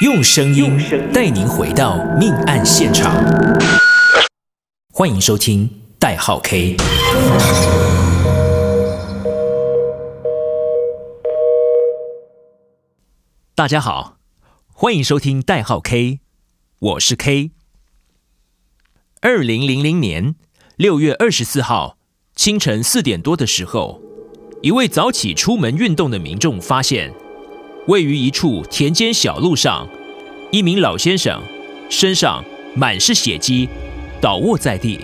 用声音带您回到命案现场。欢迎收听代号 K。大家好，欢迎收听代号 K，我是 K。二零零零年六月二十四号清晨四点多的时候，一位早起出门运动的民众发现，位于一处田间小路上，一名老先生身上满是血迹，倒卧在地。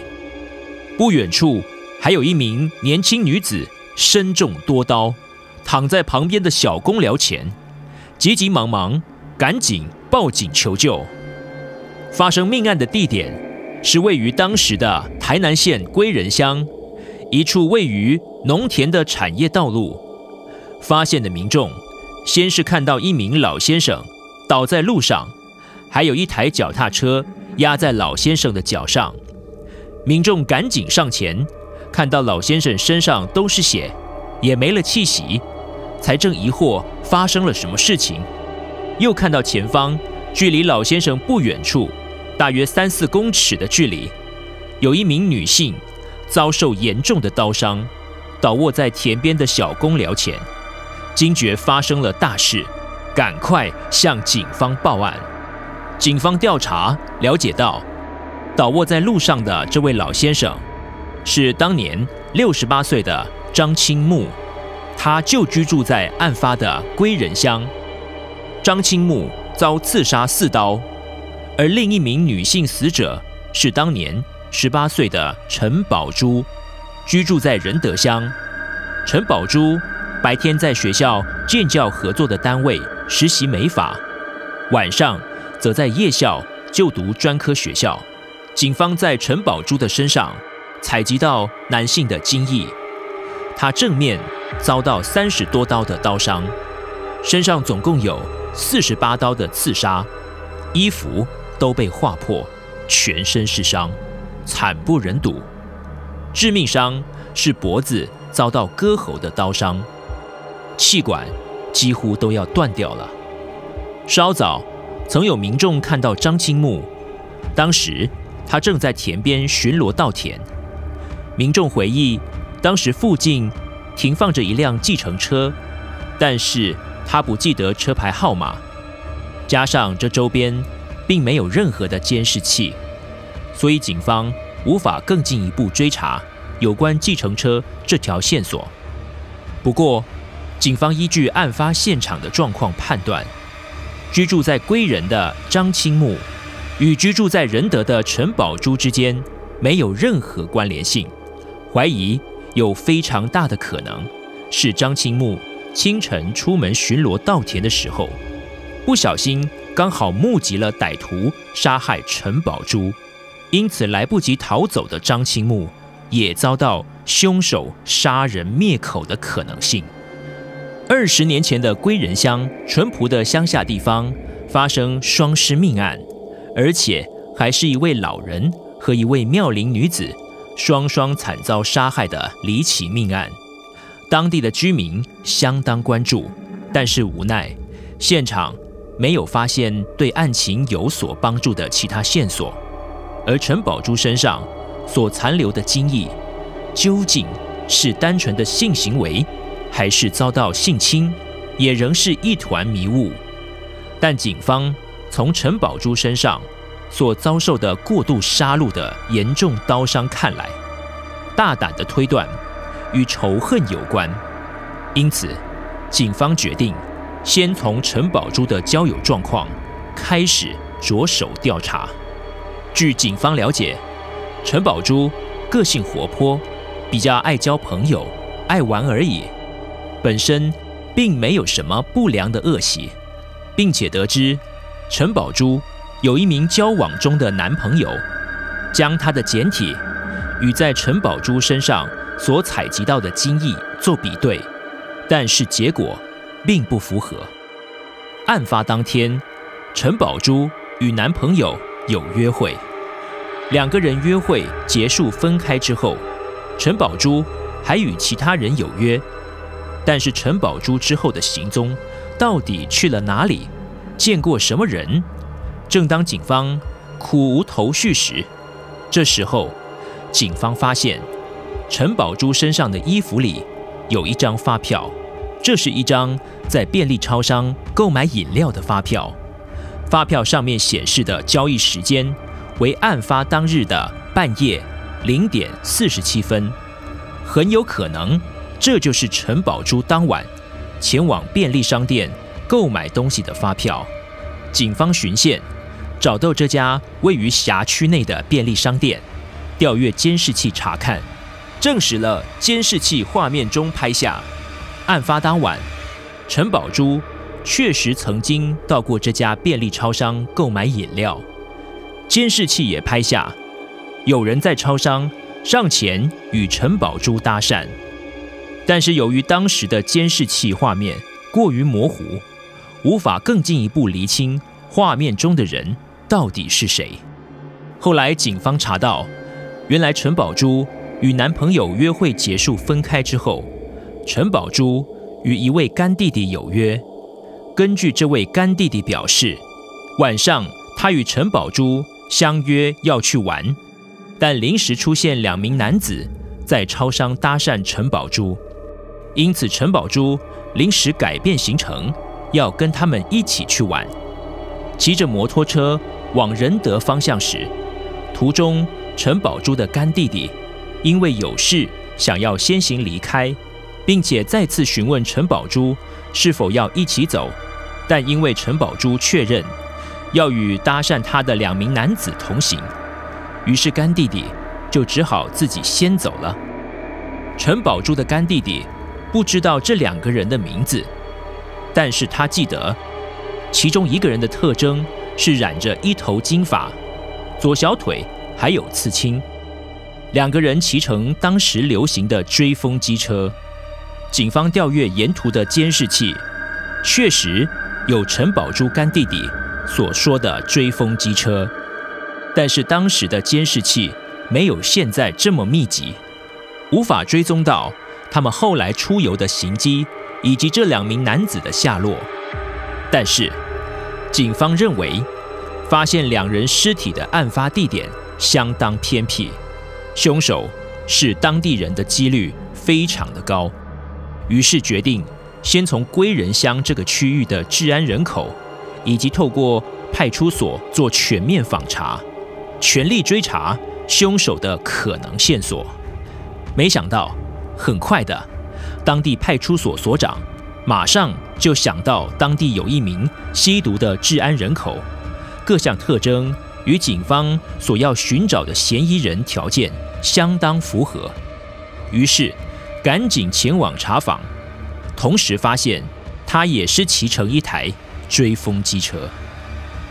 不远处还有一名年轻女子身中多刀，躺在旁边的小公寮前，急急忙忙赶紧报警求救。发生命案的地点是位于当时的台南县归仁乡一处位于农田的产业道路。发现的民众先是看到一名老先生倒在路上，还有一台脚踏车压在老先生的脚上。民众赶紧上前，看到老先生身上都是血，也没了气息，才正疑惑发生了什么事情。又看到前方距离老先生不远处，大约三四公尺的距离，有一名女性遭受严重的刀伤，倒卧在田边的小公寮前。惊觉发生了大事，赶快向警方报案。警方调查了解到，倒卧在路上的这位老先生，是当年六十八岁的张青木，他就居住在案发的归仁乡。张青木遭刺杀四刀，而另一名女性死者是当年十八岁的陈宝珠，居住在仁德乡。陈宝珠白天在学校建教合作的单位实习美法，晚上则在夜校就读专科学校。警方在陈宝珠的身上采集到男性的精液，他正面遭到三十多刀的刀伤，身上总共有四十八刀的刺杀，衣服都被划破，全身是伤，惨不忍睹。致命伤是脖子遭到割喉的刀伤。气管几乎都要断掉了。稍早，曾有民众看到张青木，当时他正在田边巡逻稻田。民众回忆，当时附近停放着一辆计程车，但是他不记得车牌号码，加上这周边并没有任何的监视器，所以警方无法更进一步追查有关计程车这条线索。不过，警方依据案发现场的状况判断，居住在归仁的张清木与居住在仁德的陈宝珠之间没有任何关联性，怀疑有非常大的可能是张清木清晨出门巡逻稻田的时候，不小心刚好目击了歹徒杀害陈宝珠，因此来不及逃走的张清木也遭到凶手杀人灭口的可能性。二十年前的归仁乡淳朴的乡下地方发生双尸命案，而且还是一位老人和一位妙龄女子双双惨遭杀害的离奇命案。当地的居民相当关注，但是无奈现场没有发现对案情有所帮助的其他线索，而陈宝珠身上所残留的精液究竟是单纯的性行为，还是遭到性侵，也仍是一团迷雾。但警方从陈宝珠身上所遭受的过度杀戮的严重刀伤看来，大胆的推断与仇恨有关。因此，警方决定先从陈宝珠的交友状况开始着手调查。据警方了解，陈宝珠个性活泼，比较爱交朋友，爱玩而已。本身并没有什么不良的恶习，并且得知陈宝珠有一名交往中的男朋友，将他的检体与在陈宝珠身上所采集到的精液做比对，但是结果并不符合。案发当天，陈宝珠与男朋友有约会，两个人约会结束分开之后，陈宝珠还与其他人有约。但是陈宝珠之后的行踪到底去了哪里？见过什么人？正当警方苦无头绪时，这时候，警方发现陈宝珠身上的衣服里有一张发票，这是一张在便利超商购买饮料的发票。发票上面显示的交易时间为案发当日的半夜零点四十七分，很有可能这就是陈宝珠当晚前往便利商店购买东西的发票。警方循线。找到这家位于辖区内的便利商店，调阅监视器查看，证实了监视器画面中拍下，案发当晚，陈宝珠确实曾经到过这家便利超商购买饮料。监视器也拍下，有人在超商上前与陈宝珠搭讪，但是由于当时的监视器画面过于模糊，无法更进一步厘清画面中的人。到底是谁？后来警方查到，原来陈宝珠与男朋友约会结束分开之后，陈宝珠与一位干弟弟有约。根据这位干弟弟表示，晚上他与陈宝珠相约要去玩，但临时出现两名男子在超商搭讪陈宝珠，因此陈宝珠临时改变行程，要跟他们一起去玩，骑着摩托车。往仁德方向时，途中陈宝珠的干弟弟因为有事想要先行离开，并且再次询问陈宝珠是否要一起走，但因为陈宝珠确认要与搭讪他的两名男子同行，于是干弟弟就只好自己先走了。陈宝珠的干弟弟不知道这两个人的名字，但是他记得其中一个人的特征。是染着一头金发，左小腿还有刺青。两个人骑乘当时流行的追风机车。警方调阅沿途的监视器，确实有陈宝珠干弟弟所说的追风机车，但是当时的监视器没有现在这么密集，无法追踪到他们后来出游的行迹以及这两名男子的下落。但是。警方认为，发现两人尸体的案发地点相当偏僻，凶手是当地人的几率非常的高，于是决定先从归仁乡这个区域的治安人口，以及透过派出所做全面访查，全力追查凶手的可能线索。没想到，很快的，当地派出所所长。马上就想到当地有一名吸毒的治安人口，各项特征与警方所要寻找的嫌疑人条件相当符合，于是赶紧前往查访，同时发现他也是骑乘一台追风机车。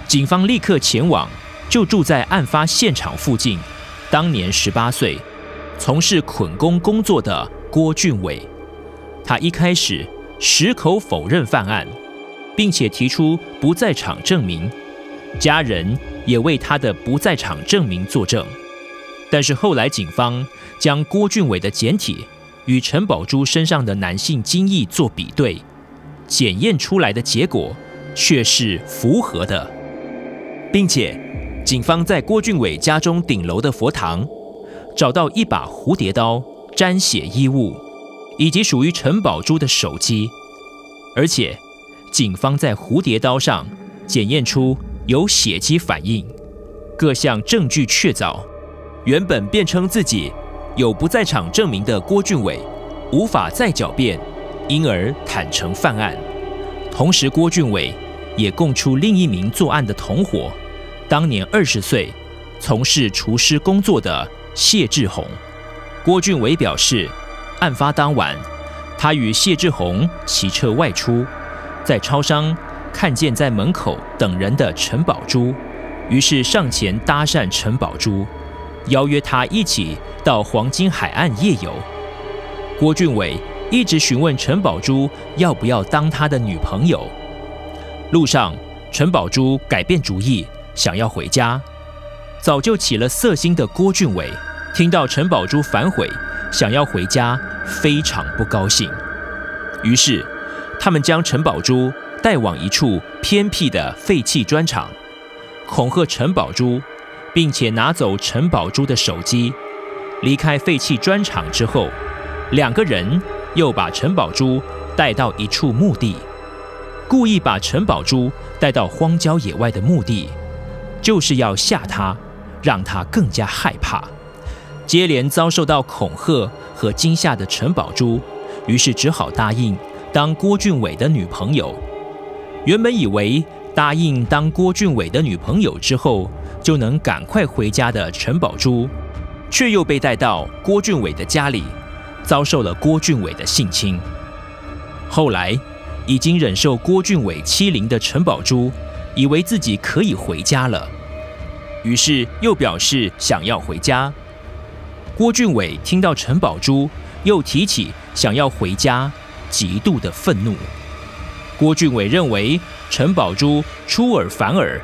警方立刻前往就住在案发现场附近，当年十八岁，从事捆工工作的郭俊伟。他一开始。矢口否认犯案，并且提出不在场证明，家人也为他的不在场证明作证。但是后来警方将郭俊伟的检体与陈宝珠身上的男性精液做比对，检验出来的结果却是符合的，并且警方在郭俊伟家中顶楼的佛堂找到一把蝴蝶刀、沾血衣物。以及属于陈宝珠的手机，而且警方在蝴蝶刀上检验出有血迹反应，各项证据确凿。原本辩称自己有不在场证明的郭俊伟无法再狡辩，因而坦承犯案。同时，郭俊伟也供出另一名作案的同伙，当年二十岁，从事厨师工作的谢志宏。郭俊伟表示。案发当晚，他与谢志宏骑车外出，在超商看见在门口等人的陈宝珠，于是上前搭讪陈宝珠，邀约他一起到黄金海岸夜游。郭俊伟一直询问陈宝珠要不要当他的女朋友。路上，陈宝珠改变主意，想要回家。早就起了色心的郭俊伟，听到陈宝珠反悔。想要回家，非常不高兴。于是，他们将陈宝珠带往一处偏僻的废弃砖厂，恐吓陈宝珠，并且拿走陈宝珠的手机。离开废弃砖厂之后，两个人又把陈宝珠带到一处墓地，故意把陈宝珠带到荒郊野外的墓地，就是要吓他，让他更加害怕。接连遭受到恐吓和惊吓的陈宝珠，于是只好答应当郭俊伟的女朋友。原本以为答应当郭俊伟的女朋友之后，就能赶快回家的陈宝珠。却又被带到郭俊伟的家里，遭受了郭俊伟的性侵。后来，已经忍受郭俊伟欺凌的陈宝珠，以为自己可以回家了，于是又表示想要回家。郭俊伟听到陈宝珠又提起想要回家，极度的愤怒。郭俊伟认为陈宝珠出尔反尔，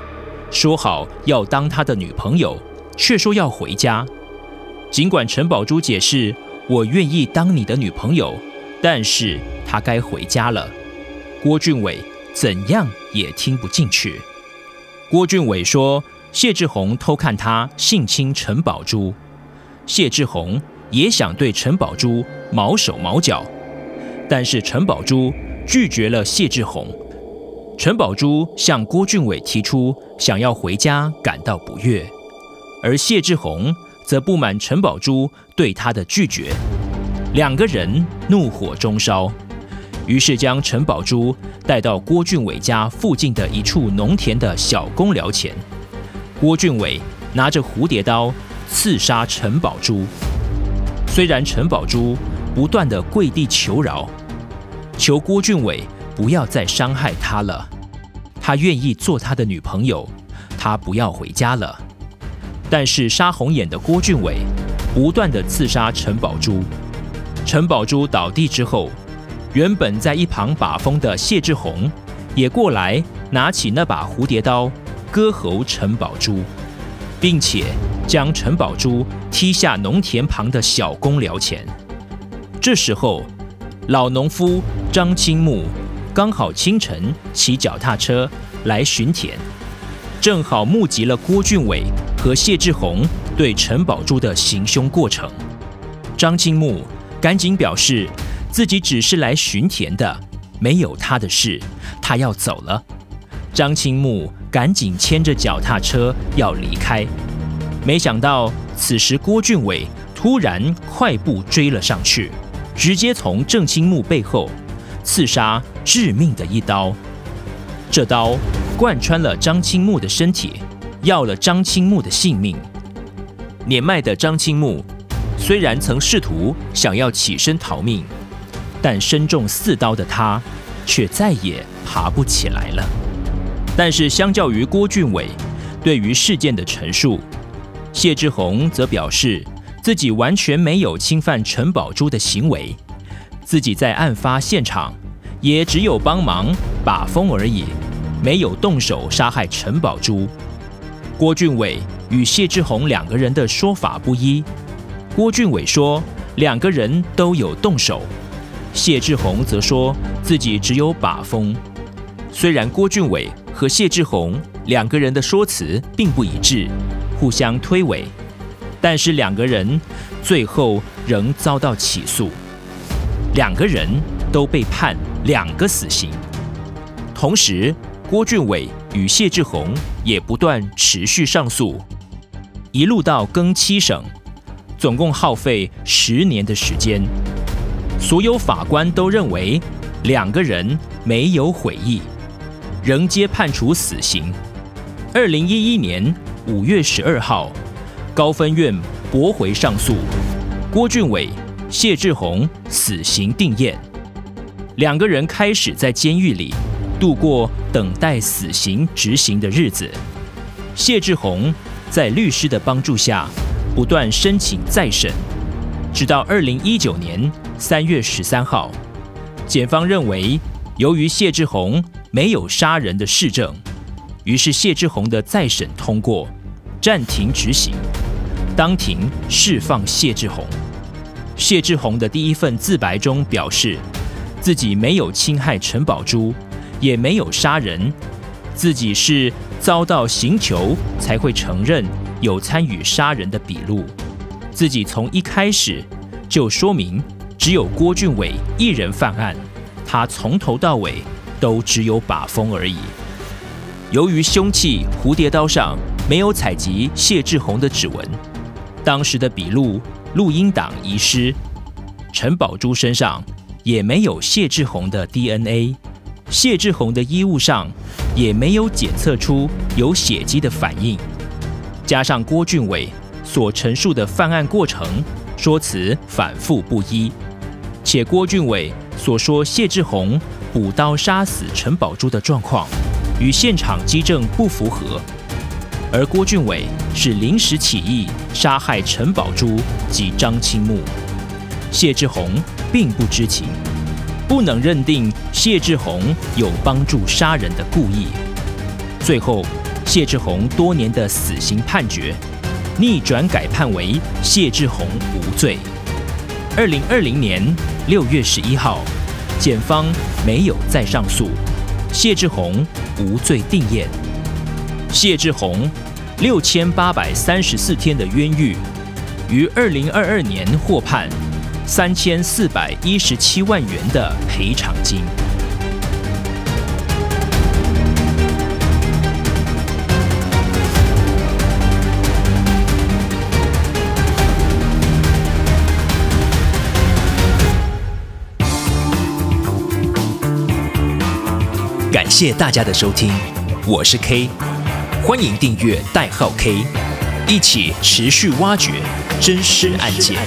说好要当他的女朋友，却说要回家。尽管陈宝珠解释我愿意当你的女朋友，但是他该回家了。郭俊伟怎样也听不进去。郭俊伟说谢志宏偷看他性侵陈宝珠，谢志宏也想对陈宝珠毛手毛脚，但是陈宝珠拒绝了谢志宏。陈宝珠向郭俊伟提出想要回家感到不悦，而谢志宏。则不满陈宝珠对他的拒绝，两个人怒火中烧，于是将陈宝珠带到郭俊伟家附近的一处农田的小公寮前。郭俊伟拿着蝴蝶刀刺杀陈宝珠。虽然陈宝珠不断地跪地求饶，求郭俊伟不要再伤害她了，他愿意做他的女朋友，他不要回家了。但是杀红眼的郭俊伟不断地刺杀陈宝珠，陈宝珠倒地之后，原本在一旁把风的谢志宏也过来拿起那把蝴蝶刀割喉陈宝珠，并且将陈宝珠踢下农田旁的小公寮前。这时候，老农夫张青木刚好清晨骑脚踏车来巡田，正好目击了郭俊伟。和谢志宏对陈宝珠的行凶过程，张青木赶紧表示自己只是来巡田的，没有他的事，他要走了。张青木赶紧牵着脚踏车要离开，没想到此时郭俊伟突然快步追了上去，直接从郑清木背后刺杀致命的一刀，这刀贯穿了张清木的身体。要了张清木的性命。年迈的张清木虽然曾试图想要起身逃命，但身中四刀的他却再也爬不起来了。但是相较于郭俊伟对于事件的陈述，谢志宏则表示自己完全没有侵犯陈宝珠的行为，自己在案发现场也只有帮忙把风而已，没有动手杀害陈宝珠。郭俊伟与谢志宏两个人的说法不一。郭俊伟说两个人都有动手，谢志宏则说自己只有把风。虽然郭俊伟和谢志宏两个人的说辞并不一致，互相推诿，但是两个人最后仍遭到起诉，两个人都被判两个死刑。同时，郭俊伟与谢志宏也不断持续上诉，一路到更七审，总共耗费十年的时间。所有法官都认为两个人没有悔意，仍皆判处死刑。二零一一年五月十二号，高分院驳回上诉，郭俊伟、谢志宏死刑定谳，两个人开始在监狱里。度过等待死刑执行的日子，谢志宏在律师的帮助下不断申请再审，直到二零一九年三月十三号，检方认为由于谢志宏没有杀人的事证，于是谢志宏的再审通过，暂停执行，当庭释放谢志宏。谢志宏的第一份自白中表示，自己没有侵害陈宝珠。也没有杀人，自己是遭到刑求才会承认有参与杀人的笔录。自己从一开始就说明只有郭俊伟一人犯案，他从头到尾都只有把风而已。由于凶器蝴蝶刀上没有采集谢志宏的指纹，当时的笔录录音档遗失，陈宝珠身上也没有谢志宏的 DNA，谢志宏的衣物上也没有检测出有血迹的反应，加上郭俊伟所陈述的犯案过程说辞反复不一，且郭俊伟所说谢志宏补刀杀死陈宝珠的状况。与现场迹证不符合，而郭俊伟是临时起意杀害陈宝珠及张青木，谢志宏并不知情，不能认定谢志宏有帮助杀人的故意。最后，谢志宏多年的死刑判决逆转改判为谢志宏无罪。二零二零年六月十一号，检方没有再上诉，谢志宏。无罪定谳，谢志宏六千八百三十四天的冤狱，于二零二二年获判三千四百一十七万元的赔偿金。感谢大家的收听，我是 K，欢迎订阅代号 K，一起持续挖掘真实案件。